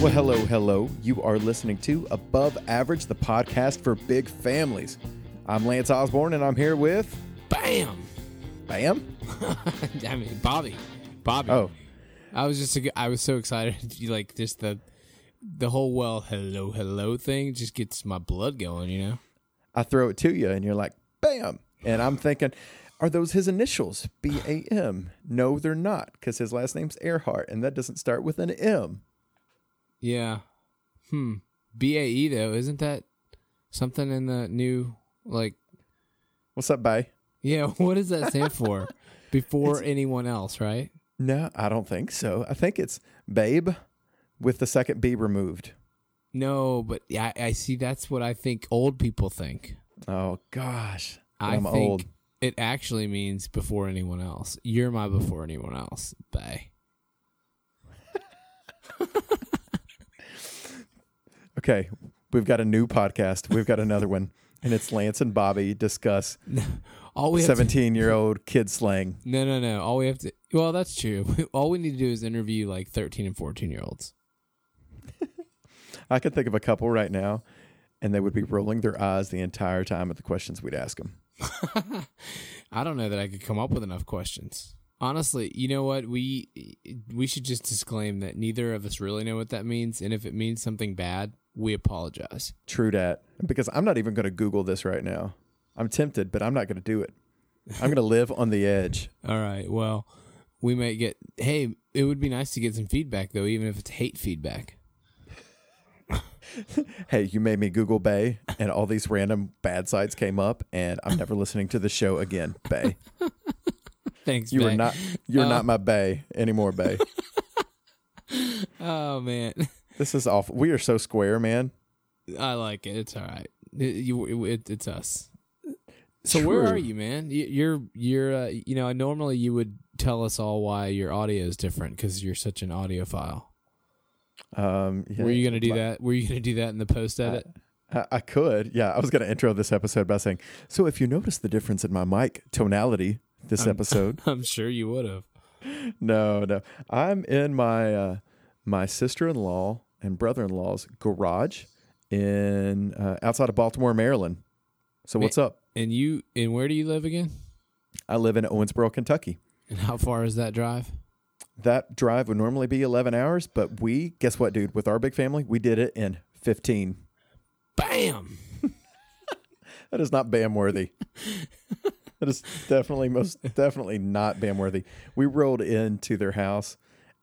Well, hello, hello. You are listening to Above Average, the podcast for big families. I'm Lance Osborne, and I'm here with Bam! Bam. I mean, Bobby. Bobby. Oh, I was just, I was so excited. Like just the, the whole well, hello, hello thing just gets my blood going. You know. I throw it to you, and you're like, Bam. And I'm thinking, are those his initials? B A M. No, they're not, because his last name's Earhart, and that doesn't start with an M. Yeah. Hmm. B A E though, isn't that something in the new like? What's up, Bay? Yeah. What does that stand for? Before anyone else, right? No, I don't think so. I think it's Babe with the second B removed. No, but yeah, I, I see. That's what I think old people think. Oh, gosh. I I'm think old. it actually means before anyone else. You're my before anyone else. Bay. Okay, we've got a new podcast. We've got another one, and it's Lance and Bobby discuss All we have to, 17 year old kid slang. no, no, no. All we have to. Well, that's true. All we need to do is interview like 13 and 14 year olds. I could think of a couple right now, and they would be rolling their eyes the entire time at the questions we'd ask them. I don't know that I could come up with enough questions. Honestly, you know what? We we should just disclaim that neither of us really know what that means, and if it means something bad, we apologize. True dat. Because I'm not even going to Google this right now. I'm tempted, but I'm not going to do it. I'm going to live on the edge. All right. Well, we might get. Hey, it would be nice to get some feedback though, even if it's hate feedback. Hey, you made me Google Bay, and all these random bad sites came up, and I'm never listening to the show again. Bay, Thanks. you are not you're Uh, not my Bay anymore. Bay, Oh man, this is awful. We are so square, man. I like it. It's all right. It, you, it, it's us. So where are you, man? You- You're you're uh, you know normally you would tell us all why your audio is different because you're such an audiophile. Um, yeah, Were you gonna do like- that? Were you gonna do that in the post edit? I, I could. Yeah, I was going to intro this episode by saying, so if you notice the difference in my mic tonality this Um, episode, I'm sure you would have. no, no, I'm in my uh, my sister-in-law and brother-in-law's garage in uh, outside of Baltimore, Maryland. So what's up? And you and where do you live again? I live in Owensboro, Kentucky. And how far is that drive? That drive would normally be 11 hours, but we guess what, dude? With our big family, we did it in 15. Bam. That is not BAM worthy. that is definitely most definitely not BAM worthy. We rolled into their house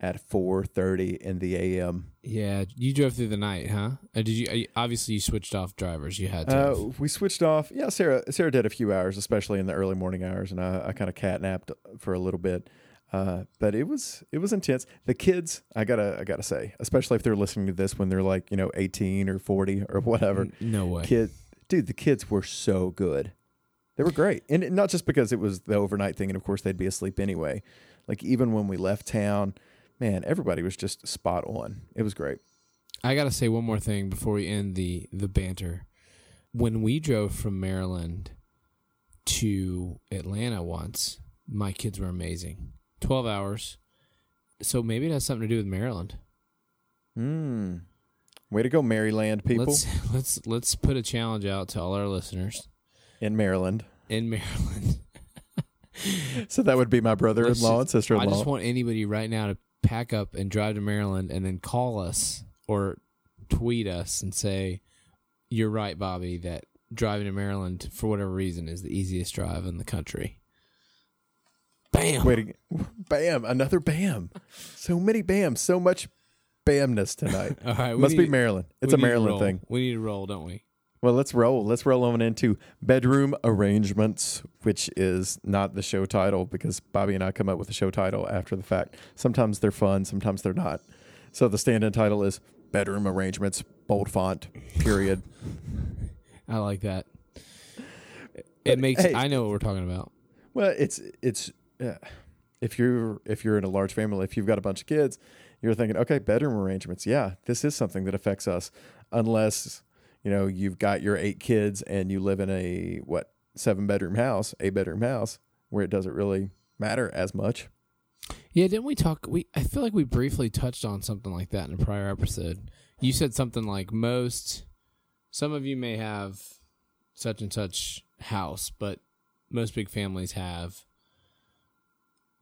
at 4:30 in the a.m. Yeah, you drove through the night, huh? Uh, did you? uh, Obviously, you switched off drivers. You had to. Uh, we switched off. Yeah, Sarah Sarah did a few hours, especially in the early morning hours, and I, I kind of catnapped for a little bit. Uh, but it was it was intense. The kids, I gotta I gotta say, especially if they're listening to this when they're like you know 18 or 40 or whatever. No way. kid dude the kids were so good they were great and not just because it was the overnight thing and of course they'd be asleep anyway like even when we left town man everybody was just spot on it was great I gotta say one more thing before we end the the banter. When we drove from Maryland to Atlanta once, my kids were amazing. Twelve hours. So maybe it has something to do with Maryland. Hmm. way to go maryland people Let's let's let's put a challenge out to all our listeners in maryland in Maryland. so that would be my brother-in-law and sister-in-law I just want anybody right now to pack up and drive to Maryland and then call us or tweet us and say, You're right, Bobby, that driving to Maryland for whatever reason is the easiest drive in the country. Bam. To, bam another bam so many bams so much bamness tonight All right. must be maryland it's a maryland thing We need to roll, don't we? Well, let's roll. Let's roll on into bedroom arrangements, which is not the show title because Bobby and I come up with the show title after the fact. Sometimes they're fun, sometimes they're not. So the stand-in title is bedroom arrangements, bold font, period. I like that. But, It makes hey- I know what we're talking about. well, it's it's uh, if you're if you're in a large family, if you've got a bunch of kids, you're thinking, okay, bedroom arrangements. Yeah, this is something that affects us, unless you know you've got your eight kids and you live in a what seven bedroom house, eight bedroom house, where it doesn't really matter as much. Yeah, didn't we talk? We I feel like we briefly touched on something like that in a prior episode. You said something like most. Some of you may have such and such house, but most big families have.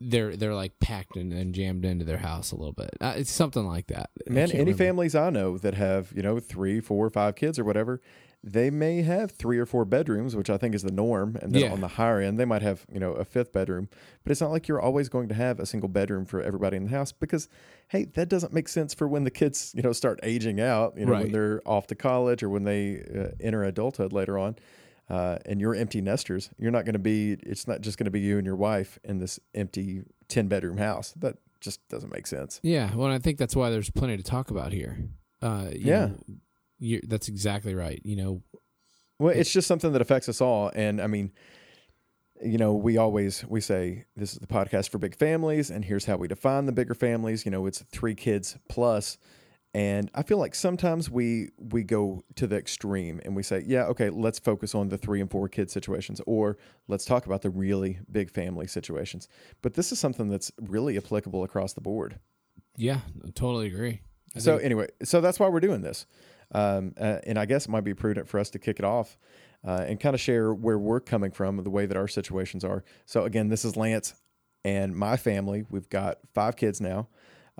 They're they're like packed and, and jammed into their house a little bit. Uh, it's something like that. Man, any remember. families I know that have, you know, three, four, five kids or whatever, they may have three or four bedrooms, which I think is the norm. And then Yeah. on the higher end, they might have, you know, a fifth bedroom. But it's not like you're always going to have a single bedroom for everybody in the house because, hey, that doesn't make sense for when the kids, you know, start aging out, you know, when they're off to college or when they uh, enter adulthood later on. Uh, and you're empty nesters. You're not going to be, it's not just going to be you and your wife in this empty 10 bedroom house. That just doesn't make sense. Yeah, well, I think that's why there's plenty to talk about here. Uh, you Yeah. know, that's exactly right. You know, Well, it's just something that affects us all, and I mean, you know, we always we say this is the podcast for big families, and here's how we define the bigger families. You know, it's three kids plus, and I feel like sometimes we we go to the extreme and we say, yeah, okay, let's focus on the three and four kid situations, or let's talk about the really big family situations. But this is something that's really applicable across the board. yeah, I totally agree. I So think- anyway, so that's why we're doing this, um, uh, and I guess it might be prudent for us to kick it off uh, and kind of share where we're coming from, the way that our situations are. So again, this is Lance and my family. We've got five kids now.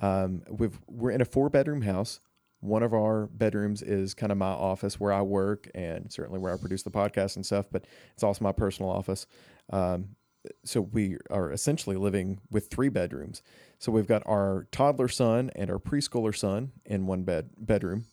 Um, we've we're in a four bedroom house. One of our bedrooms is kind of my office where I work and certainly where I produce the podcast and stuff, but it's also my personal office. Um, so we are essentially living with three bedrooms. So we've got our toddler son and our preschooler son in one bed bedroom.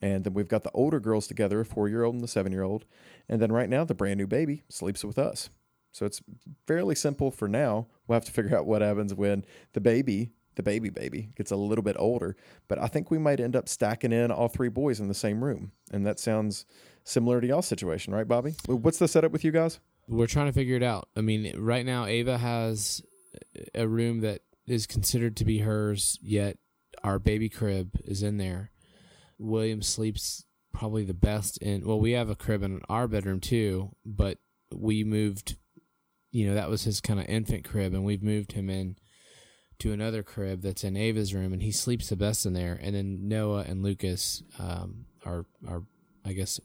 And then we've got the older girls together, a four year old and the seven year old. And then right now the brand new baby sleeps with us. So it's fairly simple for now. We'll have to figure out what happens when the baby, the baby baby, gets a little bit older. But I think we might end up stacking in all three boys in the same room. And that sounds similar to y'all's situation, right, Bobby? What's the setup with you guys? we're trying to figure it out. I mean, right now Ava has a room that is considered to be hers, yet our baby crib is in there. William sleeps probably the best in well, we have a crib in our bedroom too, but we moved you know, that was his kind of infant crib and we've moved him in to another crib that's in Ava's room and he sleeps the best in there. And then Noah and Lucas um are are I guess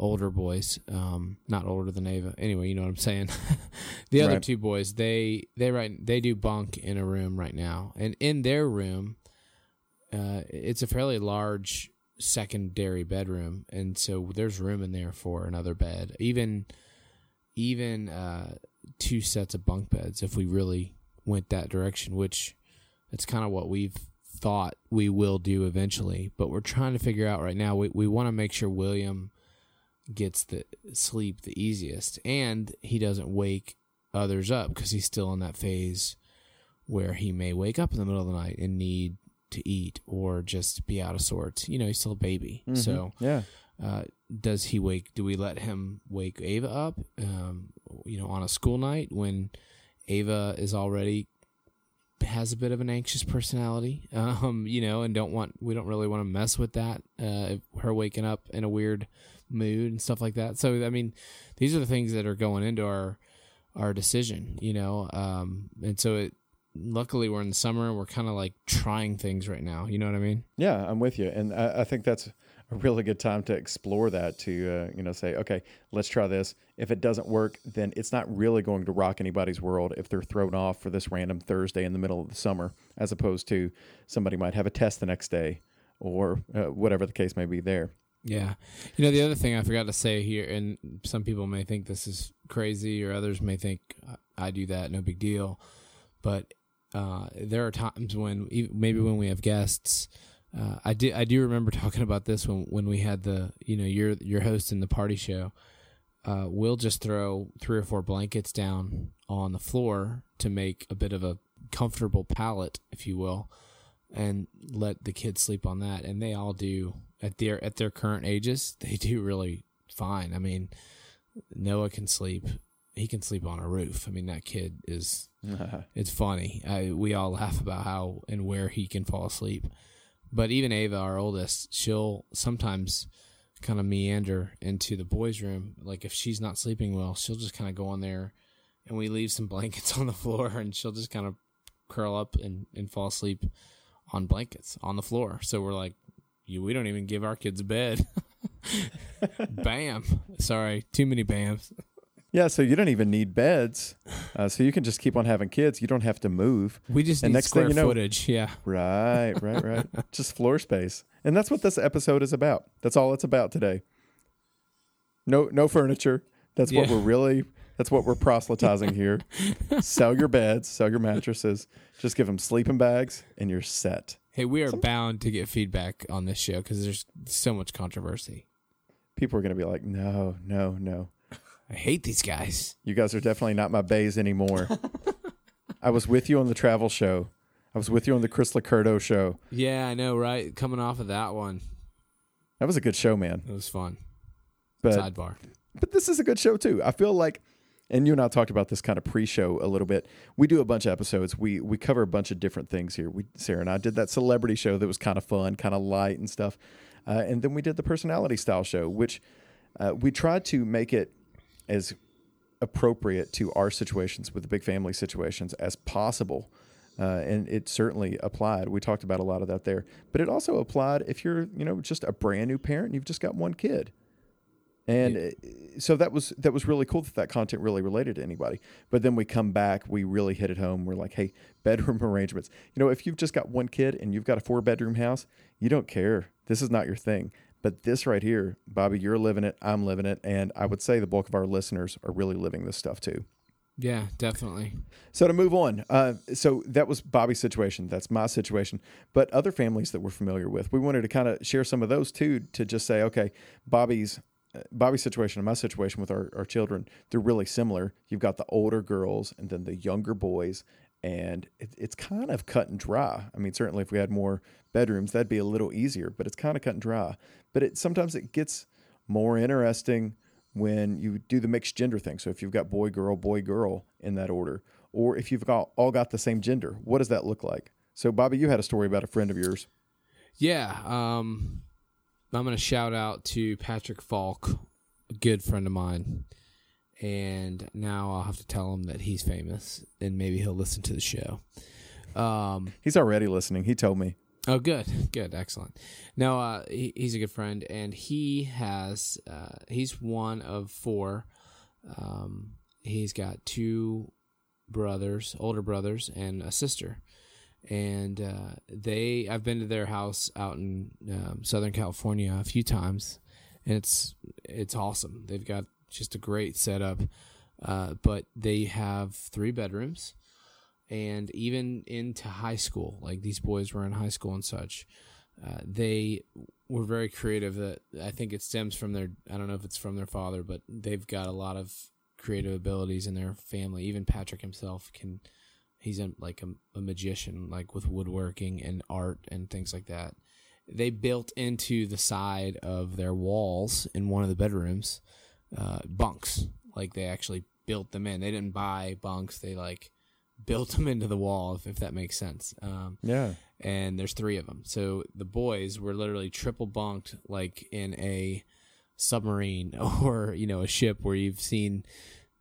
older boys, um, not older than Ava. Anyway, you know what I'm saying. the other Right. two boys, they they right they do bunk in a room right now, and in their room, uh, it's a fairly large secondary bedroom, and so there's room in there for another bed, even even uh, two sets of bunk beds if we really went that direction, which it's kind of what we've thought we will do eventually, but we're trying to figure out right now. We we want to make sure William gets the sleep the easiest and he doesn't wake others up because he's still in that phase where he may wake up in the middle of the night and need to eat or just be out of sorts. You know, he's still a baby. So, yeah, uh, does he wake? Do we let him wake Ava up? Um, you know, on a school night when Ava is already has a bit of an anxious personality, um, you know, and don't want we don't really want to mess with that. Uh, her waking up in a weird mood and stuff like that. So, I mean, these are the things that are going into our our decision, you know, um, and so it. Luckily, we're in the summer we're kind of like trying things right now. You know what I mean? yeah, I'm with you, and I, I think that's a really good time to explore that. To uh, you know, say, okay, let's try this. If it doesn't work, then it's not really going to rock anybody's world if they're thrown off for this random Thursday in the middle of the summer, as opposed to somebody might have a test the next day or uh, whatever the case may be. There, Yeah. You know, the other thing I forgot to say here, and some people may think this is crazy, or others may think I do that, no big deal. But uh, there are times when, maybe when we have guests, uh, I do I do remember talking about this when when we had the you know you're you're hosting the party show. Uh, we'll just throw three or four blankets down on the floor to make a bit of a comfortable pallet, if you will, and let the kids sleep on that. And they all do at their at their current ages. They do really fine. I mean, Noah can sleep. He can sleep on a roof. I mean, that kid is it's funny. I, we all laugh about how and where he can fall asleep. But even Ava, our oldest, she'll sometimes kind of meander into the boys' room. Like if she's not sleeping well, she'll just kind of go in there, and we leave some blankets on the floor, and she'll just kind of curl up and, and fall asleep on blankets on the floor. So we're like, you, we don't even give our kids a bed. Bam. Sorry, too many bams. Yeah, so you don't even need beds. Uh, so you can just keep on having kids. You don't have to move. We just And need next thing square you know- footage. Yeah. Right, right, right. just floor space. And that's what this episode is about. That's all it's about today. No no furniture. That's what we're really that's what we're proselytizing here. sell your beds, sell your mattresses. Just give them sleeping bags and you're set. Hey, we are bound to get feedback on this show because there's so much controversy. People are going to be like, "No, no, no. I hate these guys. You guys are definitely not my bays anymore." I was with you on the travel show. I was with you on the Chris Lacurdo show. Yeah, I know, right? Coming off of that one, That was a good show, man. it was fun. But Sidebar. but this is a good show too. I feel like, and you and I talked about this kind of pre-show a little bit. We do a bunch of episodes. We we cover a bunch of different things here. We Sarah and I did that celebrity show that was kind of fun, kind of light and stuff, uh, and then we did the personality style show, which uh, we tried to make it as appropriate to our situations with the big family situations as possible. Uh, and it certainly applied. We talked about a lot of that there, but it also applied if you're, you know, just a brand new parent and you've just got one kid. And uh, so that was that was really cool that that content really related to anybody. But then we come back, we really hit it home. We're like, hey, bedroom arrangements. You know, if you've just got one kid and you've got a four bedroom house, you don't care. This is not your thing. But this right here, Bobby, you're living it. I'm living it, and I would say the bulk of our listeners are really living this stuff too. Yeah, definitely. So to move on, uh, so that was Bobby's situation. That's my situation. But other families that we're familiar with, we wanted to kind of share some of those too. To just say, okay, Bobby's uh, Bobby's situation and my situation with our, our children, they're really similar. You've got the older girls and then the younger boys, and it, it's kind of cut and dry. I mean, certainly if we had more bedrooms, that'd be a little easier. But it's kind of cut and dry. But it sometimes it gets more interesting when you do the mixed gender thing. So if you've got boy, girl, boy, girl in that order, or if you've got all got the same gender, what does that look like? So Bobby, you had a story about a friend of yours. Yeah. Um, I'm going to shout out to Patrick Falk, a good friend of mine. And now I'll have to tell him that he's famous and maybe he'll listen to the show. Um, He's already listening. He told me. Oh, good, good, excellent. No, uh, he, he's a good friend, and he has uh, he's one of four. Um, he's got two brothers, older brothers, and a sister, and uh, they. I've been to their house out in um, Southern California a few times, and it's it's awesome. They've got just a great setup, uh, but they have three bedrooms and even into high school, like these boys were in high school and such, uh, they were very creative. That I think it stems from their. I don't know if it's from their father, but they've got a lot of creative abilities in their family. Even Patrick himself can. He's a, like a, a magician, like with woodworking and art and things like that. They built into the side of their walls in one of the bedrooms uh, bunks. Like they actually built them in. They didn't buy bunks. They like built them into the wall, if, if that makes sense. Um, Yeah. and there's three of them. So the boys were literally triple bunked, like in a submarine or you know a ship where you've seen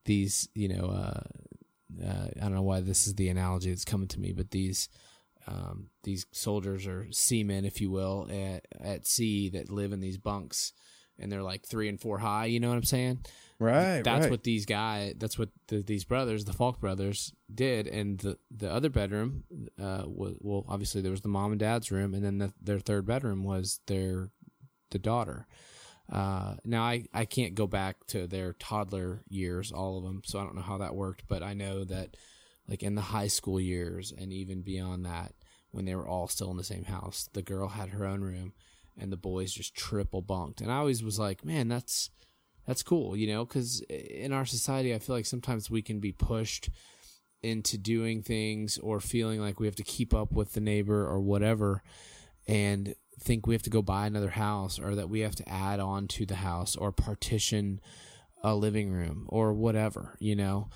these. You know, uh, uh, I don't know why this is the analogy that's coming to me, but these. Um, these soldiers or seamen, if you will, at, at sea that live in these bunks, and they're like three and four high. You know what I'm saying? Right. that's right. what these guys that's what the, these brothers the falk brothers did and the the other bedroom uh was well obviously there was the mom and dad's room and then the, their third bedroom was their the daughter uh now i i can't go back to their toddler years all of them so i don't know how that worked but i know that like in the high school years and even beyond that when they were all still in the same house the girl had her own room and the boys just triple bunked and i always was like man that's that's cool, you know, because in our society, I feel like sometimes we can be pushed into doing things or feeling like we have to keep up with the neighbor or whatever and think we have to go buy another house or that we have to add on to the house or partition a living room or whatever, you know.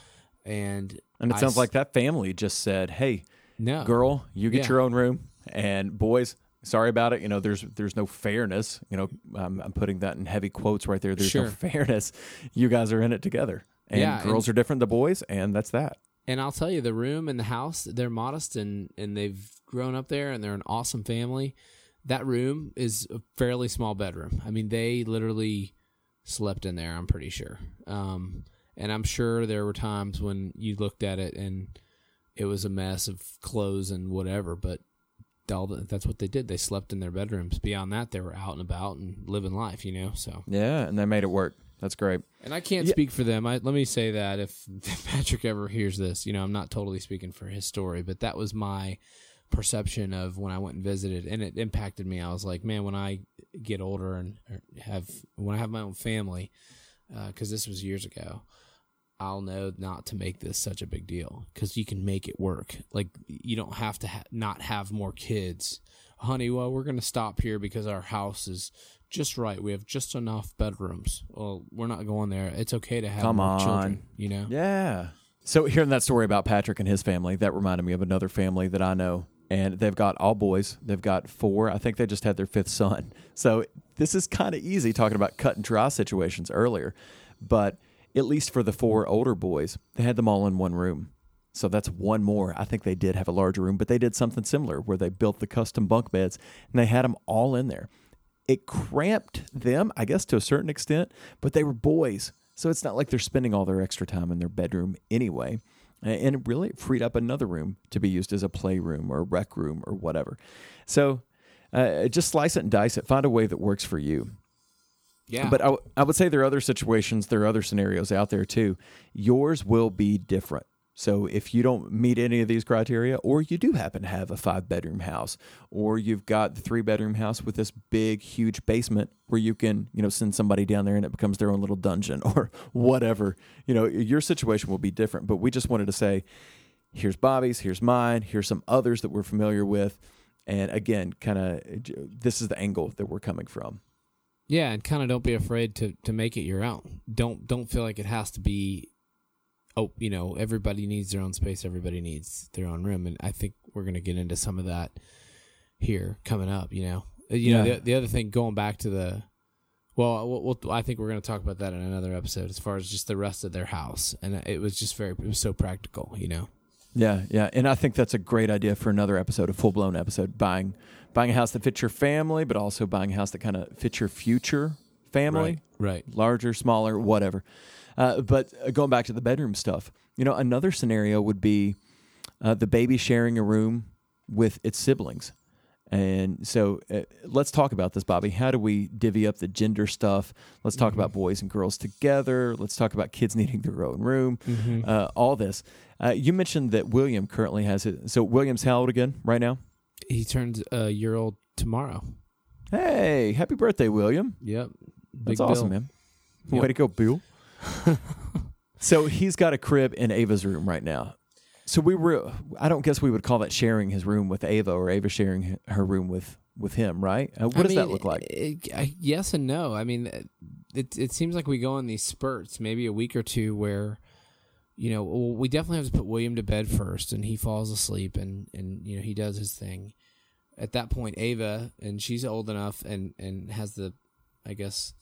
And and it I sounds s- like that family just said, "Hey, no, girl, you get Yeah. your own room, and boys, sorry about it. You know, there's there's no fairness. You know, I'm, I'm putting that in heavy quotes right there. There's no fairness. You guys are in it together, and Yeah, girls are different than boys, and that's that. and I'll tell you, the room and the house, they're modest and, and they've grown up there and they're an awesome family. That room is a fairly small bedroom. I mean, they literally slept in there, I'm pretty sure. Um, and I'm sure there were times when you looked at it and it was a mess of clothes and whatever, but that's what they did. They slept in their bedrooms. Beyond that, they were out and about and living life, you know. So Yeah, and they made it work. That's great. and I can't Yeah. speak for them. I, let me say that if, if Patrick ever hears this, you know, I'm not totally speaking for his story, but that was my perception of when I went and visited, and it impacted me. I was like, man, when I get older and er, have when I have my own family, uh, because this was years ago, I'll know not to make this such a big deal because you can make it work. Like you don't have to ha- not have more kids, honey. Well, we're gonna stop here because our house is just right. We have just enough bedrooms. Well, we're not going there. It's okay to have Come more on. children. You know. Yeah. So hearing that story about Patrick and his family, that reminded me of another family that I know. And they've got all boys. They've got four. I think they just had their fifth son. So this is kind of easy talking about cut and dry situations earlier. But at least for the four older boys, they had them all in one room. So that's one more. I think they did have a larger room, but they did something similar where they built the custom bunk beds and they had them all in there. It cramped them, I guess, to a certain extent, but they were boys. So it's not like they're spending all their extra time in their bedroom anyway. And it really freed up another room to be used as a playroom or a rec room or whatever. So uh, just slice it and dice it. Find a way that works for you. Yeah. But I, w- I would say there are other situations, there are other scenarios out there too. Yours will be different. So if you don't meet any of these criteria, or you do happen to have a five bedroom house, or you've got the three bedroom house with this big, huge basement where you can, you know, send somebody down there and it becomes their own little dungeon or whatever, you know, your situation will be different. But we just wanted to say, here's Bobby's, here's mine, here's some others that we're familiar with. And again, kind of this is the angle that we're coming from. Yeah, and kind of don't be afraid to to make it your own. Don't don't feel like it has to be. Oh, you know, everybody needs their own space. Everybody needs their own room, and I think we're going to get into some of that here coming up. You know, Uh, you know the the other thing going back to the. Well, we'll, we'll I think we're going to talk about that in another episode as far as just the rest of their house, and it was just very it was so practical. You know. Yeah, yeah, and I think that's a great idea for another episode, a full blown episode. Buying, buying a house that fits your family, but also buying a house that kind of fits your future family, Right. larger, smaller, whatever. Uh, but uh, going back to the bedroom stuff, you know, another scenario would be uh, the baby sharing a room with its siblings. And so uh, let's talk about this, Bobby. How do we divvy up the gender stuff? Let's talk about boys and girls together. Let's talk about kids needing their own room. Mm-hmm. Uh, all this. Uh, you mentioned that William currently has it. So William's how old again right now? He turns a year old tomorrow. Hey, happy birthday, William. Yep. That's Big awesome, man. Yep. Way to go, Bill. so he's got a crib in Ava's room right now. So we were, I don't guess we would call that sharing his room with Ava or Ava sharing her room with, with him, right? Uh, what I does that look like? it- I- yes and no. I mean, eh, it it seems like we go in these spurts, maybe a week or two, where you know we definitely have to put William to bed first, and he falls asleep, and and you know he does his thing. At that point, Ava, and she's old enough and and has the, I guess,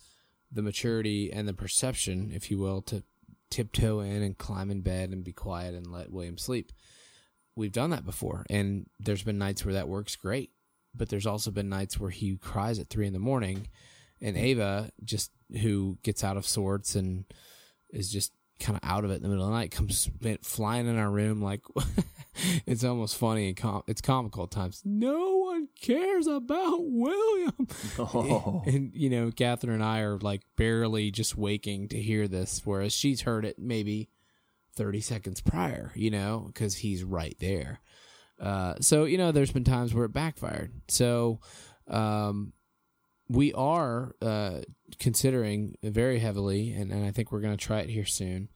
the maturity and the perception, if you will, to tiptoe in and climb in bed and be quiet and let William sleep. We've done that before, and there's been nights where that works great but there's also been nights where he cries at three in the morning, and Ava just who gets out of sorts and is just kind of out of it in the middle of the night comes flying in our room like it's almost funny and com- it's comical at times. No one cares about William, Oh. and you know Catherine and I are like barely just waking to hear this, whereas she's heard it maybe thirty seconds prior, you know, because he's right there. Uh, so you know, there's been times where it backfired. So um, we are uh, considering very heavily, and, and I think we're going to try it here soon.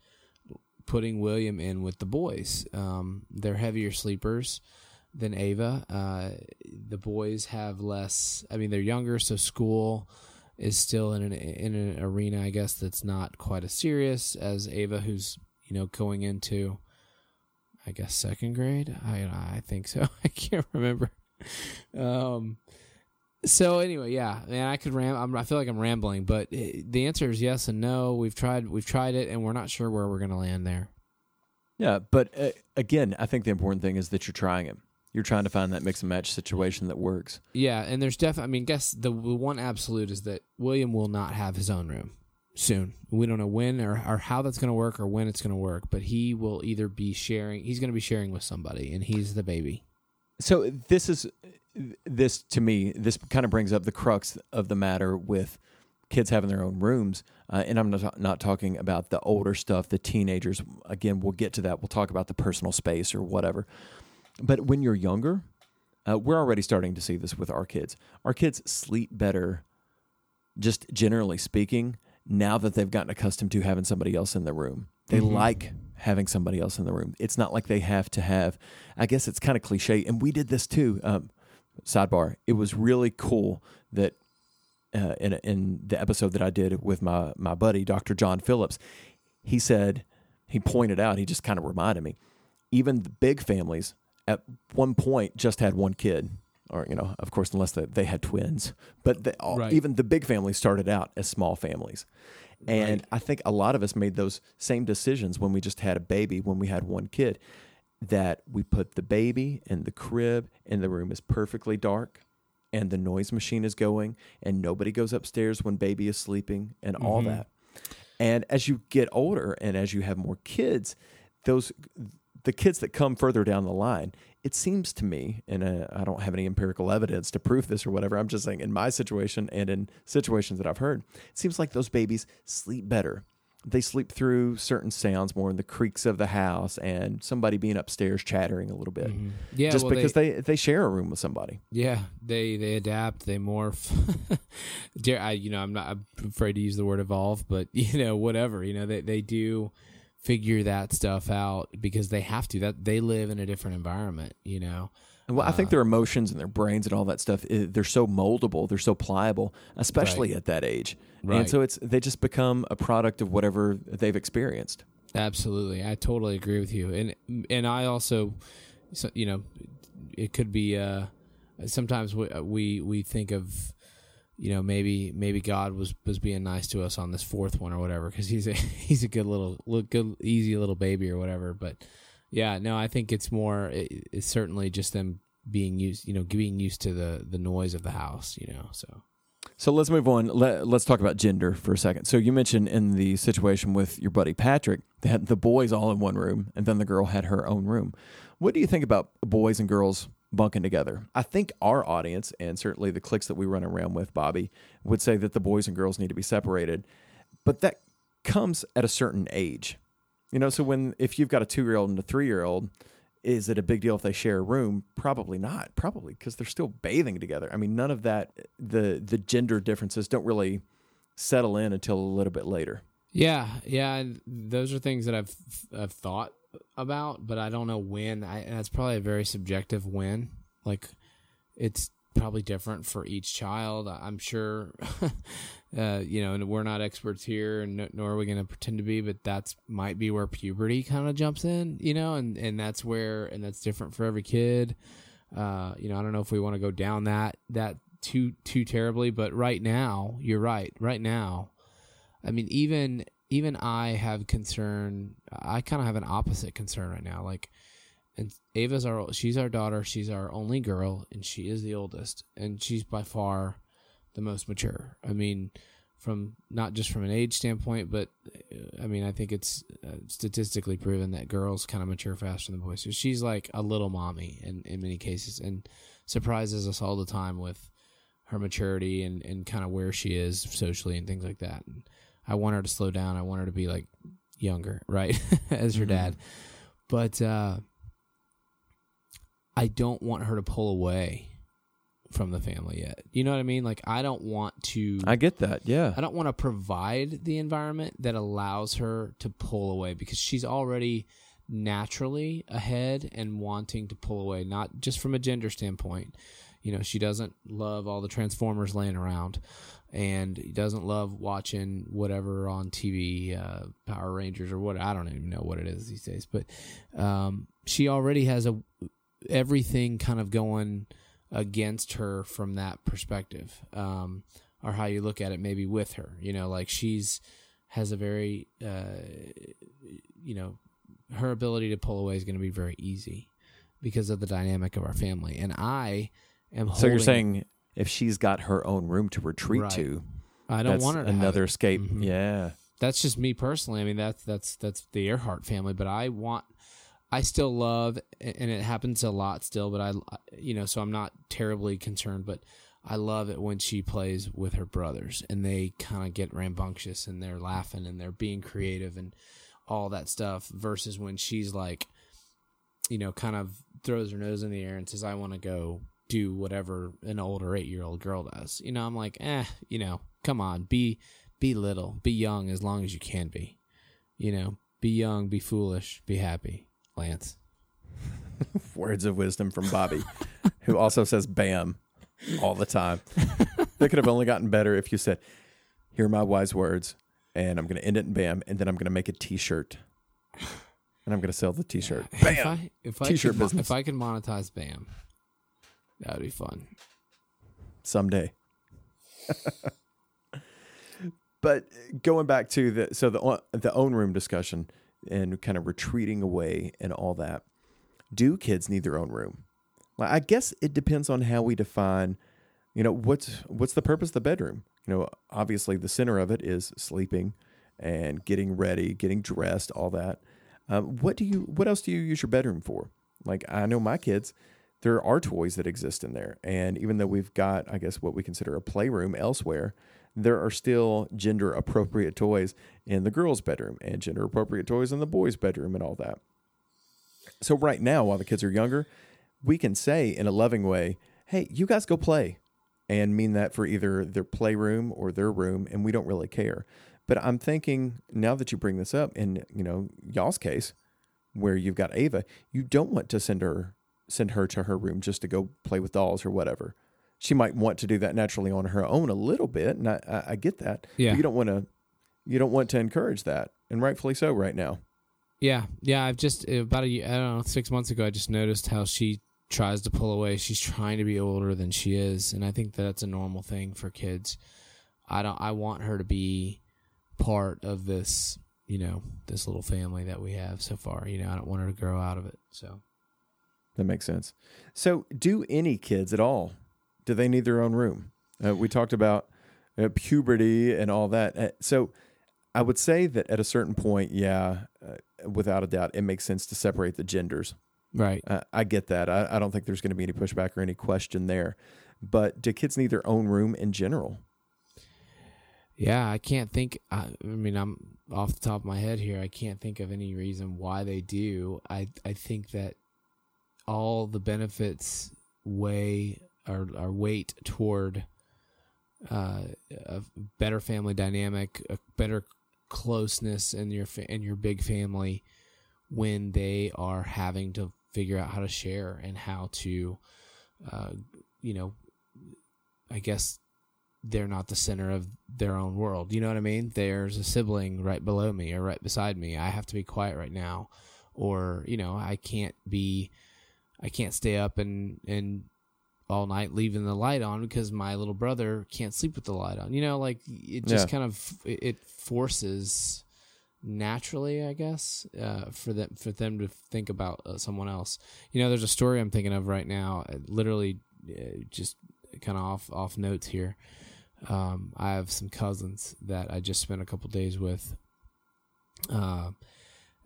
Putting William in with the boys. Um, they're heavier sleepers than Ava. Uh, the boys have less. I mean, they're younger, so school is still in an in an arena, I guess, that's not quite as serious as Ava, who's you know going into I guess second grade. I I think so. I can't remember. Um. So anyway, yeah, man, I could ram. I'm, I feel like I'm rambling, but eh, the answer is yes and no. We've tried. We've tried it, and we're not sure where we're going to land there. Yeah, but uh, again, I think the important thing is that you're trying it. You're trying to find that mix and match situation that works. Yeah, and there's definitely. I mean, guess the, one absolute is that William will not have his own room soon. We don't know when or, or how that's going to work or when it's going to work, but he will either be sharing. He's going to be sharing with somebody, and he's the baby. So this is this to me. This kind of brings up the crux of the matter with kids having their own rooms. Uh, and I'm not, not talking about the older stuff, the teenagers. Again, we'll get to that. We'll talk about the personal space or whatever. But when you're younger, uh, we're already starting to see this with our kids. Our kids sleep better, just generally speaking, now that they've gotten accustomed to having somebody else in the room. They Mhm. like having somebody else in the room. It's not like they have to have, I guess it's kind of cliche. And we did this too. Um, sidebar, it was really cool that uh, in, in the episode that I did with my, my buddy, Dr. John Phillips, he said, he pointed out, he just kind of reminded me, even the big families at one point just had one kid. Or, you know, of course, unless they, they had twins. But they, all, Right. even the big families started out as small families. And Right. I think a lot of us made those same decisions when we just had a baby, when we had one kid, that we put the baby in the crib and the room is perfectly dark and the noise machine is going and nobody goes upstairs when baby is sleeping and all Mhm. that. And as you get older and as you have more kids, those the kids that come further down the line, it seems to me, and uh, I don't have any empirical evidence to prove this or whatever. I'm just saying, in my situation and in situations that I've heard, it seems like those babies sleep better. They sleep through certain sounds more in the creaks of the house and somebody being upstairs chattering a little bit, Mhm. Yeah, just well, because they, they, they share a room with somebody. yeah they they adapt, they morph. Dare I, you know, I'm not I'm afraid to use the word evolve, but you know, whatever, you know, they they do figure that stuff out because they have to. That they live in a different environment, you know. And well, I think Uh, their emotions and their brains and all that stuff, they're so moldable, they're so pliable, especially at that age. Right. And so it's they just become a product of whatever they've experienced. Absolutely, I totally agree with you, and and I also, so, you know, it could be. Uh, sometimes we we we think of, you know, maybe maybe God was was being nice to us on this fourth one or whatever because he's a he's a good little look good easy little baby or whatever. But yeah, no, I think it's more. It, it's certainly just them being used, you know, being used to the the noise of the house, you know. So So let's move on. Let, let's talk about gender for a second. So you mentioned in the situation with your buddy Patrick that the boys all in one room and then the girl had her own room. What do you think about boys and girls bunking together? I think our audience and certainly the cliques that we run around with, Bobby, would say that the boys and girls need to be separated. But that comes at a certain age. You know, so when if you've got a 2-year-old and a 3-year-old, is it a big deal if they share a room? Probably not. Probably because they're still bathing together. I mean, none of that the the gender differences don't really settle in until a little bit later. Yeah, yeah, those are things that I've I've thought about, but I don't know when. I, that's probably a very subjective when. Like, it's probably different for each child. I'm sure, uh, you know, and we're not experts here, and no- nor are we going to pretend to be. But that's might be where puberty kind of jumps in, you know, and and that's where and that's different for every kid. Uh, you know, I don't know if we want to go down that that too too terribly, but right now, you're right. Right now, I mean, even even I have concern. I kind of have an opposite concern right now. Like, and Ava's our she's our daughter. She's our only girl, and she is the oldest, and she's by far the most mature. I mean, from not just from an age standpoint, but I mean, I think it's uh, statistically proven that girls kind of mature faster than boys. So she's like a little mommy in in many cases, and surprises us all the time with her maturity and and kind of where she is socially and things like that. And I want her to slow down. I want her to be like younger, right, as her Mhm. dad. But uh, I don't want her to pull away from the family yet. You know what I mean? Like I don't want to. I get that. Yeah. I don't want to provide the environment that allows her to pull away because she's already naturally ahead and wanting to pull away, not just from a gender standpoint. You know, she doesn't love all the Transformers laying around and he doesn't love watching whatever on TV, uh, Power Rangers or what. I don't even know what it is these days, but um, she already has a everything kind of going against her from that perspective. Um, or how you look at it maybe with her you know like she's has a very uh you know her ability to pull away is going to be very easy because of the dynamic of our family. And I am. So you're saying if she's got her own room to retreat Right. to, I don't want her another escape. Mhm. Yeah. that's just me personally. I mean, that's that's that's the Earhart family, but I want, I still love, and it happens a lot still. But I, you know, so I'm not terribly concerned. But I love it when she plays with her brothers, and they kind of get rambunctious, and they're laughing, and they're being creative, and all that stuff. Versus when she's like, you know, kind of throws her nose in the air and says, "I want to go." Do whatever an older eight year old girl does. You know, I'm like, eh, you know, come on, be be little, be young as long as you can be. You know, be young, be foolish, be happy. Lance. Words of wisdom from Bobby, who also says "bam" all the time. they could have only gotten better if you said, "Here are my wise words," and I'm going to end it in "bam," and then I'm going to make a T-shirt, and I'm going to sell the T-shirt. If Bam. I if I T-shirt could, business. if I could monetize BAM, that would be fun. someday. but going back to the so the the own room discussion and kind of retreating away and all that. Do kids need their own room? Well, I guess it depends on how we define. You know what's what's the purpose of the bedroom? You know, obviously the center of it is sleeping and getting ready, getting dressed, all that. Um, what do you? What else do you use your bedroom for? Like I know my kids, there are toys that exist in there, and even though we've got, I guess, what we consider a playroom elsewhere, there are still gender appropriate toys in the girls' bedroom and gender appropriate toys in the boys' bedroom and all that. So right now, while the kids are younger, we can say in a loving way, "Hey, you guys go play," and mean that for either their playroom or their room, and we don't really care. But I'm thinking now that you bring this up, in you know y'all's case, where you've got Ava, you don't want to send her send her to her room just to go play with dolls or whatever. She might want to do that naturally on her own a little bit, and I, I, get that. Yeah. You don't want to you don't want to encourage that, and rightfully so right now. Yeah, yeah. I've just uh, about a year, I don't know six months ago. I just noticed how she tries to pull away. She's trying to be older than she is, and I think that's a normal thing for kids. I don't. I want her to be part of this, you know, this little family that we have so far. You know, I don't want her to grow out of it. So That makes sense. So, do any kids at all? Do they need their own room? Uh, we talked about uh, puberty and all that. Uh, so, I would say that at a certain point, yeah, uh, without a doubt, it makes sense to separate the genders. right. Uh, I get that. I, I don't think there's going to be any pushback or any question there. But do kids need their own room in general? Yeah, I can't think. I, I mean, I'm off the top of my head here. I can't think of any reason why they do. I I think that all the benefits weigh are are weight toward uh, a better family dynamic, a better closeness in your in your big family when they are having to figure out how to share and how to, uh, you know, I guess they're not the center of their own world. You know what I mean? There's a sibling right below me or right beside me. I have to be quiet right now. Or, you know, I can't be I can't stay up and and all night leaving the light on because my little brother can't sleep with the light on. You know, like it just Yeah. kind of it forces naturally, I guess, uh, for them for them to think about uh, someone else. You know, there's a story I'm thinking of right now. uh, Literally, uh, just kind of off off notes here. Um, I have some cousins that I just spent a couple days with. Uh,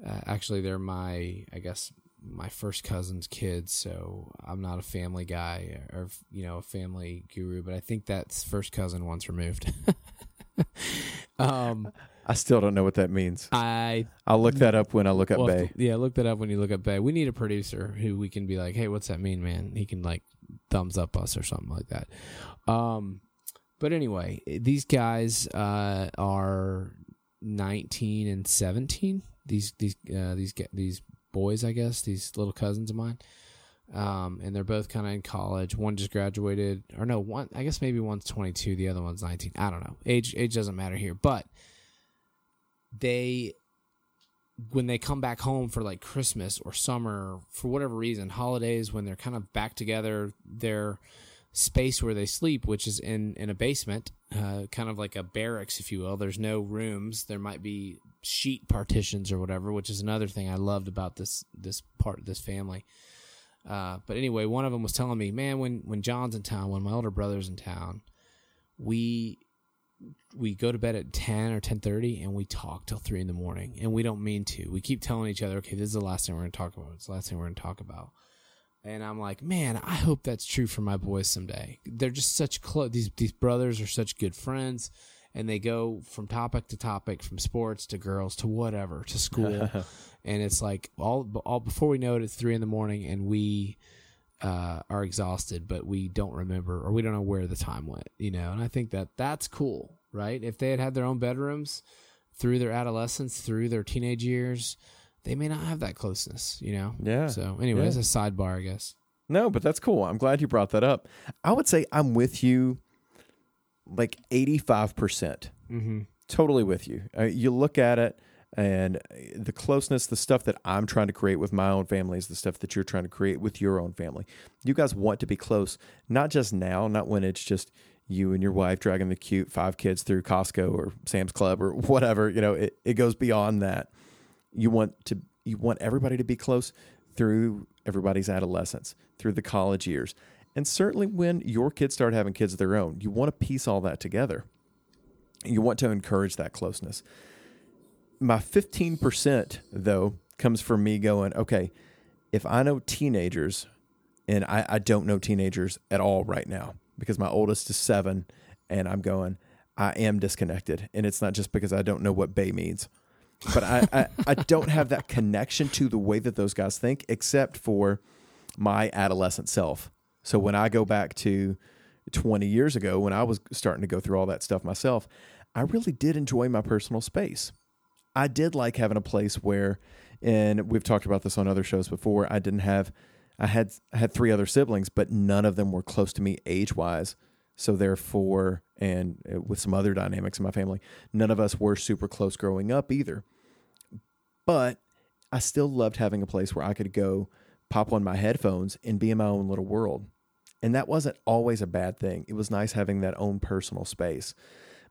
uh, actually, they're my, I guess, my first cousin's kids. So I'm not a family guy or you know a family guru, but I think that's first cousin once removed. um, I still don't know what that means. I I'll look that up when I look up well, Bay. Yeah, look that up when you look up Bay. We need a producer who we can be like, hey, what's that mean, man? He can like thumbs up us or something like that. Um, but anyway, these guys uh, are 19 and 17. These these uh, these these boys, I guess, these little cousins of mine. Um, and they're both kind of in college. One just graduated, or no, one. I guess maybe one's 22, the other one's 19. I don't know. Age age doesn't matter here, but they when they come back home for like Christmas or summer for whatever reason, holidays when they're kind of back together, their space where they sleep, which is in in a basement, uh, kind of like a barracks, if you will. There's no rooms. There might be sheet partitions or whatever, which is another thing I loved about this this part of this family. Uh, but anyway, one of them was telling me, man, when when John's in town, when my older brother's in town, we we go to bed at 10 or 10.30 and we talk till 3 in the morning. And we don't mean to. We keep telling each other okay this is the last thing we're going to talk about. It's the last thing we're going to talk about and i'm like man i hope that's true for my boys someday. They're just such close these, these brothers are such good friends and they go from topic to topic from sports to girls to whatever to school and it's like all, all before we know it it's 3 in the morning and we uh, are exhausted, but we don't remember or we don't know where the time went, you know. And I think that that's cool, right? If they had had their own bedrooms through their adolescence, through their teenage years, they may not have that closeness, you know. Yeah. So, anyways, Yeah. a sidebar, I guess. No, but that's cool. I'm glad you brought that up. I would say I'm with you like 85%. Mm-hmm. Totally with you. Uh, you look at it and the closeness, the stuff that I'm trying to create with my own family is the stuff that you're trying to create with your own family. You guys want to be close, not just now, not when it's just you and your wife dragging the cute five kids through Costco or Sam's Club or whatever. You know, it, it goes beyond that. You want to you want everybody to be close through everybody's adolescence, through the college years. And certainly when your kids start having kids of their own, you want to piece all that together. You want to encourage that closeness. My 15%, though, comes from me going, okay, if I know teenagers, and I, I don't know teenagers at all right now because my oldest is seven, and I'm going, I am disconnected. And it's not just because I don't know what bae means, but I, I, I don't have that connection to the way that those guys think, except for my adolescent self. So when I go back to 20 years ago, when I was starting to go through all that stuff myself, I really did enjoy my personal space. I did like having a place where, and we've talked about this on other shows before. I didn't have, I had I had three other siblings, but none of them were close to me age wise. So therefore, and uh, with some other dynamics in my family, none of us were super close growing up either. But I still loved having a place where I could go pop on my headphones and be in my own little world. And that wasn't always a bad thing. It was nice having that own personal space.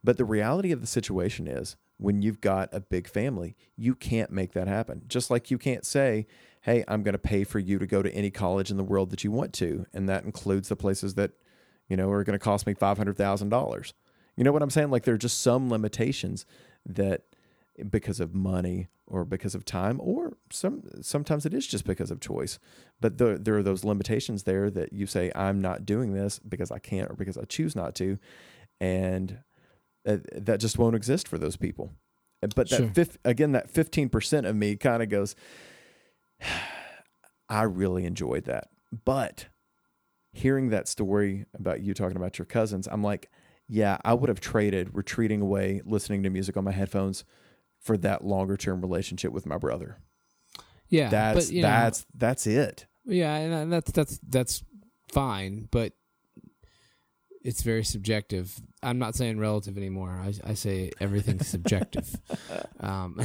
But the reality of the situation is when you've got a big family, you can't make that happen. Just like you can't say, hey, I'm going to pay for you to go to any college in the world that you want to. And that includes the places that, you know, are going to cost me $500,000. You know what I'm saying? Like there are just some limitations that because of money or because of time or some sometimes it is just because of choice. But there, there are those limitations there that you say i'm not doing this because i can't or because i choose not to. And uh, that just won't exist for those people. But that Sure. again that 15% of me kind of goes i really enjoyed that. But hearing that story about you talking about your cousins i'm like yeah i would have traded retreating away listening to music on my headphones for that longer term relationship with my brother Yeah, that's but, you know, that's that's it yeah, and that's that's that's fine, but it's very subjective. I'm not saying relative anymore. I, I say everything's subjective. Um,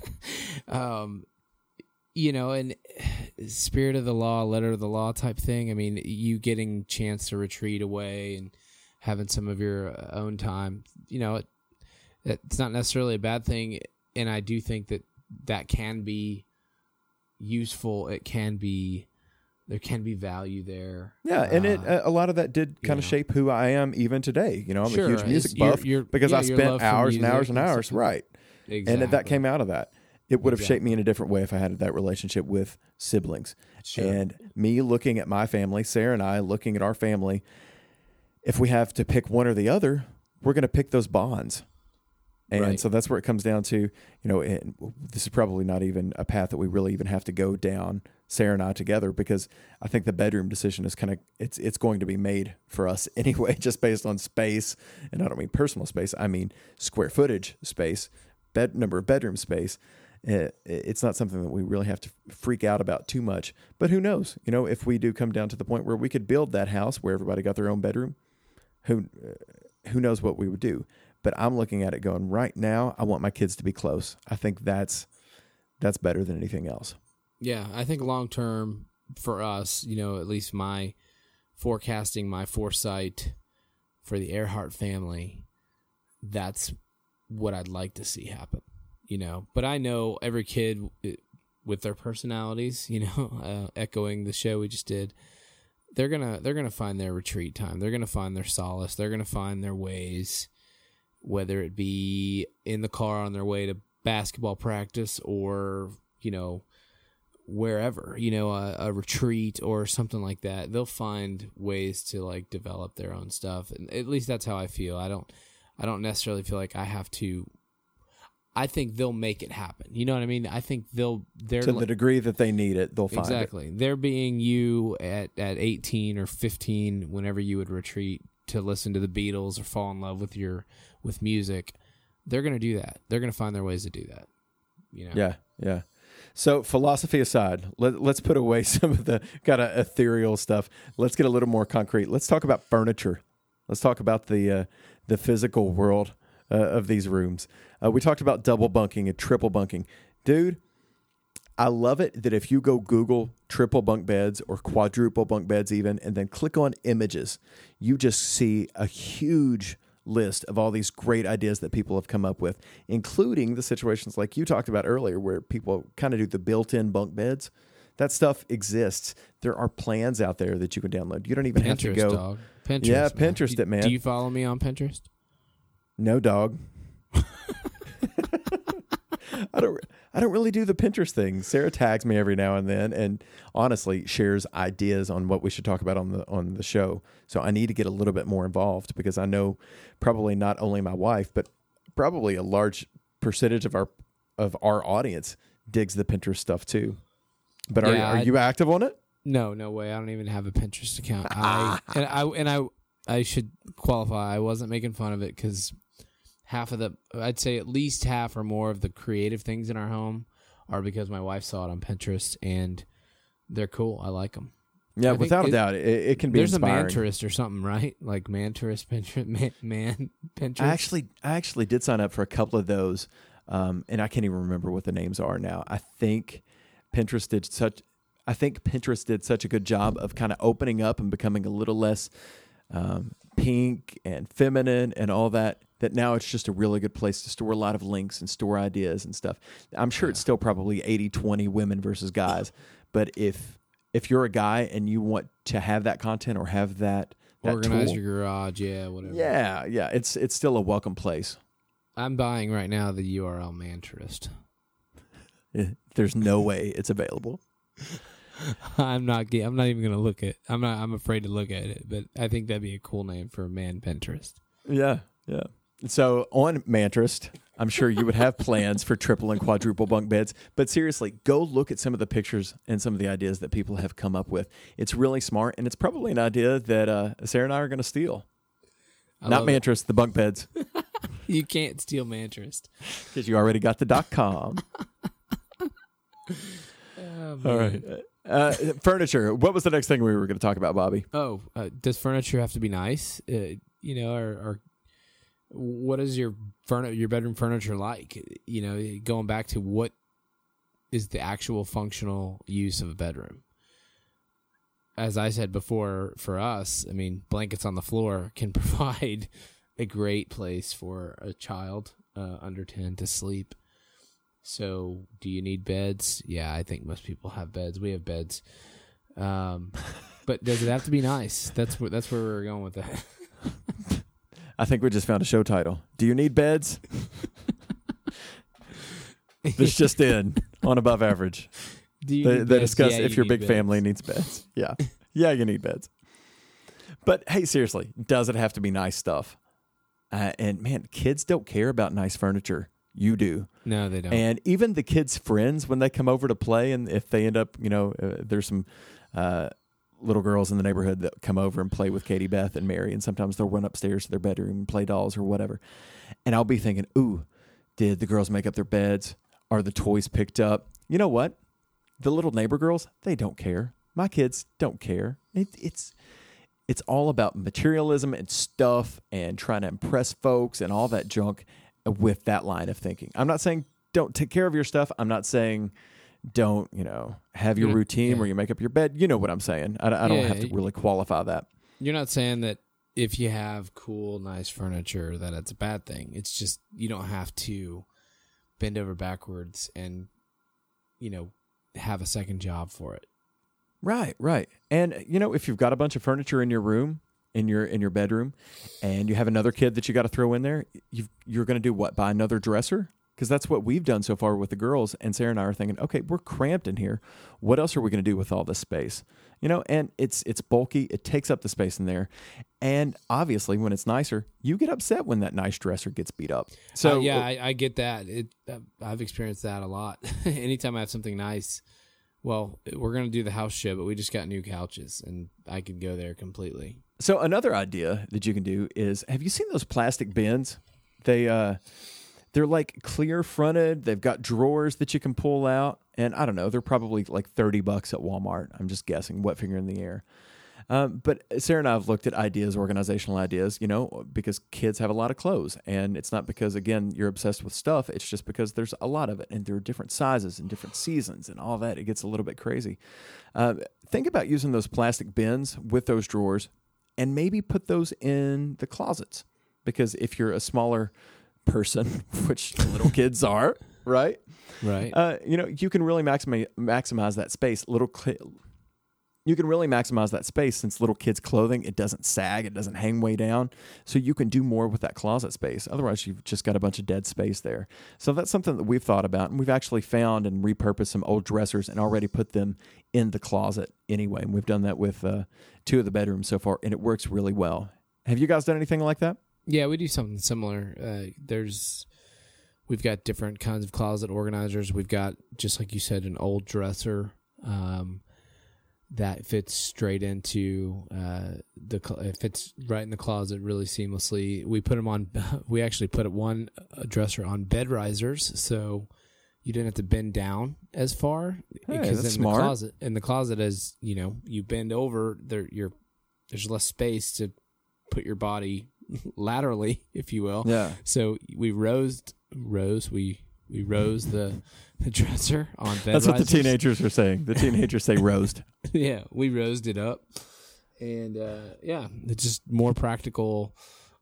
um, you know, and spirit of the law, letter of the law type thing. I mean, you getting chance to retreat away and having some of your own time. You know, it, it's not necessarily a bad thing, and I do think that that can be useful. It can be there can be value there. yeah and it Uh, a lot of that did kind of yeah. shape who i am even today you know i'm Sure, a huge music buff your- because yeah, i spent hours and hours and hours right exactly. and that came out of that it would have shaped me in a different way if i had that relationship with siblings Sure. and me looking at my family sarah and i looking at our family if we have to pick one or the other we're going to pick those bonds and Right. so that's where it comes down to you know and this is probably not even a path that we really even have to go down sarah and i together because i think the bedroom decision is kind of it's it's going to be made for us anyway just based on space. And i don't mean personal space i mean square footage space bed number of bedroom space. It, it's not something that we really have to freak out about too much. But who knows? You know if we do come down to the point where we could build that house where everybody got their own bedroom who uh, who knows what we would do but i'm looking at it going right now i want my kids to be close i think that's that's better than anything else Yeah, I think long term for us, you know, at least my forecasting, my foresight for the Earhart family, that's what I'd like to see happen. you know. But I know every kid with their personalities, you know, uh, echoing the show we just did. They're gonna they're gonna find their retreat time. They're gonna find their solace. They're gonna find their ways, whether it be in the car on their way to basketball practice or you know wherever you know a, a, retreat or something like that they'll find ways to like develop their own stuff. And at least that's how i feel. I don't i don't necessarily feel like i have to i think they'll make it happen. You know what i mean? I think they'll they're to the degree that they need it they'll find exactly. It. they're being you at at 18 or 15 whenever you would retreat to listen to the beatles or fall in love with your with music they're going to do that they're going to find their ways to do that you know yeah yeah so, philosophy aside, let, us put away some of the kind of ethereal stuff. Let's get a little more concrete. Let's talk about furniture. Let's talk about the uh, the physical world uh, of these rooms. Uh, we talked about double bunking and triple bunking, dude. I love it that if you go Google triple bunk beds or quadruple bunk beds, even, and then click on images, you just see a huge list of all these great ideas that people have come up with, including the situations like you talked about earlier, where people kind of do the built in bunk beds. That stuff exists. There are plans out there that you can download. You don't even Pinterest, have to go. Dog. Pinterest, yeah, man. Pinterest it, man. Do you follow me on Pinterest? No, dog. I don't. I don't really do the Pinterest thing. Sarah tags me every now and then, and honestly shares ideas on what we should talk about on the on the show. So I need to get a little bit more involved because I know probably not only my wife, but probably a large percentage of our of our audience digs the Pinterest stuff too. But are, Yeah, are I- you active on it? No, no way. I don't even have a Pinterest account. I and I and I I should qualify. I wasn't making fun of it because half of the I'd say at least half or more of the creative things in our home are because my wife saw it on Pinterest and they're cool. I like them. Yeah, I without a it- doubt, it, it can be There's inspiring. a Manterest or something, right? Like Manterest, Pinterest, man, man Pinterest. I actually, I actually did sign up for a couple of those, um, and I can't even remember what the names are now. I think Pinterest did such. I think Pinterest did such a good job of kind of opening up and becoming a little less um, pink and feminine and all that. That now it's just a really good place to store a lot of links and store ideas and stuff. I'm sure it's still probably 80-20 women versus guys, but if if you're a guy and you want to have that content or have that, that organize tool, your garage, yeah, whatever. yeah, yeah, it's it's still a welcome place. I'm buying right now the URL Manterest. Eh, There's no way it's available. I'm not. I'm not even gonna look at. I'm not. I'm afraid to look at it. But I think that'd be a cool name for a man Pinterest. Yeah, yeah. So on Manterest, I'm sure you would have plans for triple and quadruple bunk beds. But seriously, go look at some of the pictures and some of the ideas that people have come up with. It's really smart, and it's probably an idea that uh, Sarah and I are going to steal. I Not love it. Manterest, the bunk beds, You can't steal Manterest. because you already got the dot com. Oh, All right. Uh, furniture. What was the next thing we were going to talk about, Bobby? Oh, uh, does furniture have to be nice? Uh, you know, or, or what is your furni- your bedroom furniture like? You know, going back to what is the actual functional use of a bedroom? As I said before, for us, I mean, blankets on the floor can provide a great place for a child uh, under ten to sleep. So, do you need beds? Yeah, I think most people have beds. We have beds. Um, but does it have to be nice? That's where that's where we're going with that. I think we just found a show title. Do you need beds? This just in on above average. Do you They, they discuss Yeah, if you your big beds. family needs beds. Yeah. Yeah, you need beds. But hey, seriously, does it have to be nice stuff? Uh, and man, kids don't care about nice furniture. You do. No, they don't. And even the kids' friends, when they come over to play, and if they end up, you know, uh, there's some uh, little girls in the neighborhood that come over and play with Katie Beth and Mary, and sometimes they'll run upstairs to their bedroom and play dolls or whatever. And I'll be thinking, ooh, did the girls make up their beds? Are the toys picked up? You know what? The little neighbor girls, they don't care. My kids don't care. It, it's it's all about materialism and stuff and trying to impress folks and all that junk with that line of thinking. I'm not saying don't take care of your stuff. I'm not saying don't, you know, have your Yeah, routine yeah. where you make up your bed. You know what I'm saying. I, I don't Yeah, have to really qualify that. You're not saying that if you have cool, nice furniture that it's a bad thing. It's just you don't have to bend over backwards and you know have a second job for it. Right, right. And you know, if you've got a bunch of furniture in your room, in your in your bedroom, and you have another kid that you got to throw in there, you you're going to do what? Buy another dresser? Because that's what we've done so far with the girls. And Sarah and I are thinking, okay, we're cramped in here. What else are we going to do with all this space? You know, and it's it's bulky. It takes up the space in there, and obviously, when it's nicer, you get upset when that nice dresser gets beat up. So Uh, yeah, I, I get that. It uh, I've experienced that a lot. Anytime I have something nice, well, we're gonna do the house show, but we just got new couches, and I could go there completely. So another idea that you can do is have you seen those plastic bins? They uh they're like clear fronted, they've got drawers that you can pull out, and I don't know, they're probably like 30 bucks at Walmart. I'm just guessing, wet finger in the air. Um, but Sarah and I have looked at ideas, organizational ideas, you know, because kids have a lot of clothes. And it's not because, again, you're obsessed with stuff. It's just because there's a lot of it and there are different sizes and different seasons and all that. It gets a little bit crazy. Uh, think about using those plastic bins with those drawers and maybe put those in the closets. Because if you're a smaller person, which little kids are, right? Right. Uh, you know, you can really maximize maximize that space. Little, cli you can really maximize that space since little kids' clothing it doesn't sag, it doesn't hang way down, so you can do more with that closet space. Otherwise, you've just got a bunch of dead space there. So that's something that we've thought about, and we've actually found and repurposed some old dressers and already put them in the closet anyway. And we've done that with uh, two of the bedrooms so far, and it works really well. Have you guys done anything like that? Yeah, we do something similar. Uh, there's we've got different kinds of closet organizers. We've got just like you said, an old dresser um, that fits straight into uh, the. It fits right in the closet really seamlessly. We put them on. We actually put one uh, dresser on bed risers, so you didn't have to bend down as far. Hey, because in smart. the closet, in the closet, as you know, you bend over there. You're there's less space to put your body laterally, if you will. Yeah. So we rose, rose, we we rose the the dresser on bed. That's what the teenagers are saying. The teenagers say roast. yeah, we rosed it up, and uh, yeah, it's just more practical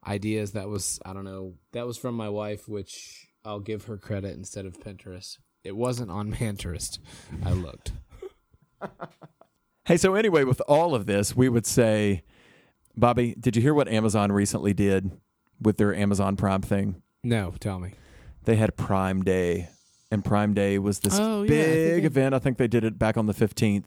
ideas. That was I don't know. That was from my wife, which I'll give her credit instead of Pinterest. It wasn't on Pinterest. I looked. Hey, so anyway, with all of this, we would say, Bobby, did you hear what Amazon recently did with their Amazon Prime thing? No, tell me. They had Prime Day, and Prime Day was this Oh, yeah, big they- event. I think they did it back on the 15th,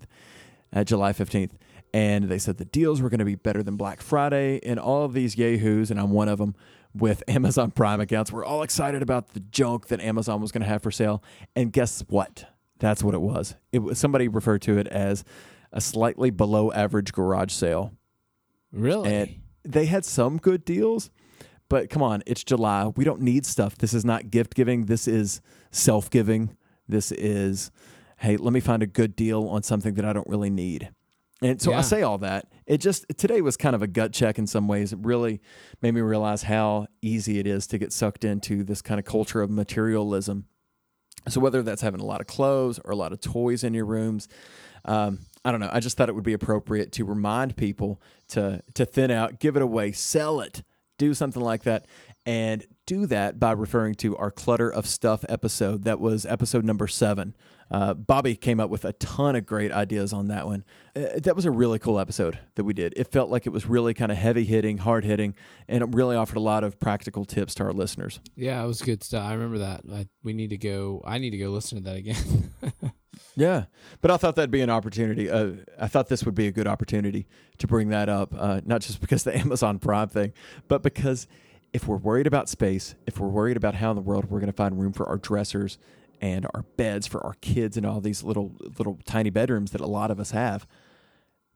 uh, July 15th. And they said the deals were going to be better than Black Friday. And all of these yahoos, and I'm one of them, with Amazon Prime accounts, were all excited about the junk that Amazon was going to have for sale. And guess what? That's what it was. It was somebody referred to it as a slightly below average garage sale. Really? And they had some good deals, but come on, it's July. We don't need stuff. This is not gift giving. This is self giving. This is, hey, let me find a good deal on something that I don't really need. And so I say all that. It just, today was kind of a gut check in some ways. It really made me realize how easy it is to get sucked into this kind of culture of materialism. So whether that's having a lot of clothes or a lot of toys in your rooms, um, I don't know. I just thought it would be appropriate to remind people to to thin out, give it away, sell it, do something like that, and do that by referring to our clutter of stuff episode. That was episode number seven. Uh, Bobby came up with a ton of great ideas on that one. Uh, that was a really cool episode that we did. It felt like it was really kind of heavy hitting, hard hitting, and it really offered a lot of practical tips to our listeners. yeah, it was good stuff. I remember that. I, we need to go. I need to go listen to that again. Yeah, but I thought that'd be an opportunity. Uh, I thought this would be a good opportunity to bring that up, uh, not just because the Amazon Prime thing, but because if we're worried about space, if we're worried about how in the world we're going to find room for our dressers and our beds for our kids and all these little little tiny bedrooms that a lot of us have,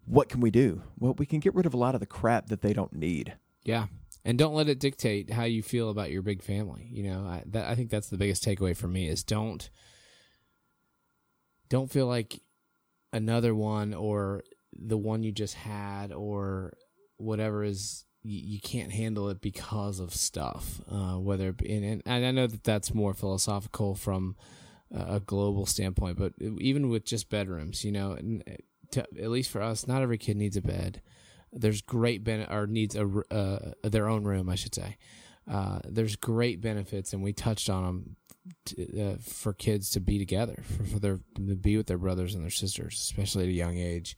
what can we do? Well, we can get rid of a lot of the crap that they don't need. Yeah, and don't let it dictate how you feel about your big family. You know, I, that, I think that's the biggest takeaway for me is don't don't feel like another one or the one you just had or whatever is you, can't handle it because of stuff. Uh, whether and, and I know that that's more philosophical from a global standpoint, but even with just bedrooms, you know, to, at least for us, not every kid needs a bed there's great ben or needs a uh, their own room, I should say. Uh, there's great benefits, and we touched on them to, uh, for kids to be together, for, for their to be with their brothers and their sisters, especially at a young age.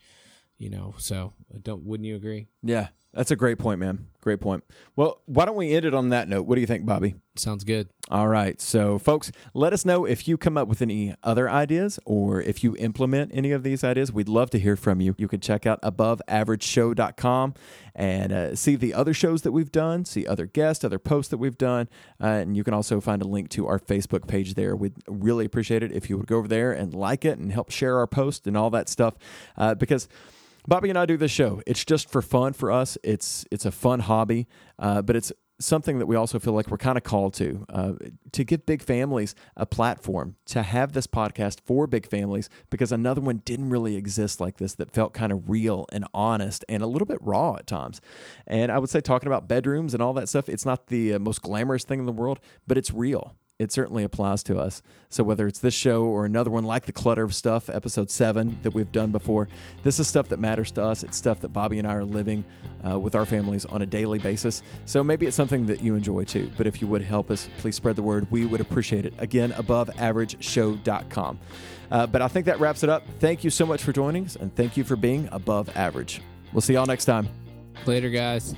You know, so don't wouldn't you agree? Yeah, that's a great point, man. Great point. Well, why don't we end it on that note? What do you think, Bobby? Sounds good. All right. So, folks, let us know if you come up with any other ideas or if you implement any of these ideas. We'd love to hear from you. You can check out aboveaverageshow.com and uh, see the other shows that we've done, see other guests, other posts that we've done. Uh, and you can also find a link to our Facebook page there. We'd really appreciate it if you would go over there and like it and help share our post and all that stuff uh, because. Bobby and I do this show. It's just for fun for us. It's it's a fun hobby, uh, but it's something that we also feel like we're kind of called to uh, to give big families a platform to have this podcast for big families because another one didn't really exist like this that felt kind of real and honest and a little bit raw at times. And I would say talking about bedrooms and all that stuff, it's not the uh, most glamorous thing in the world, but it's real it certainly applies to us. So whether it's this show or another one like the Clutter of Stuff, episode seven that we've done before, this is stuff that matters to us. It's stuff that Bobby and I are living uh, with our families on a daily basis. So maybe it's something that you enjoy too. But if you would help us, please spread the word. We would appreciate it. Again, aboveaverageshow.com. Uh, but I think that wraps it up. Thank you so much for joining us, and thank you for being above average. We'll see y'all next time. Later, guys.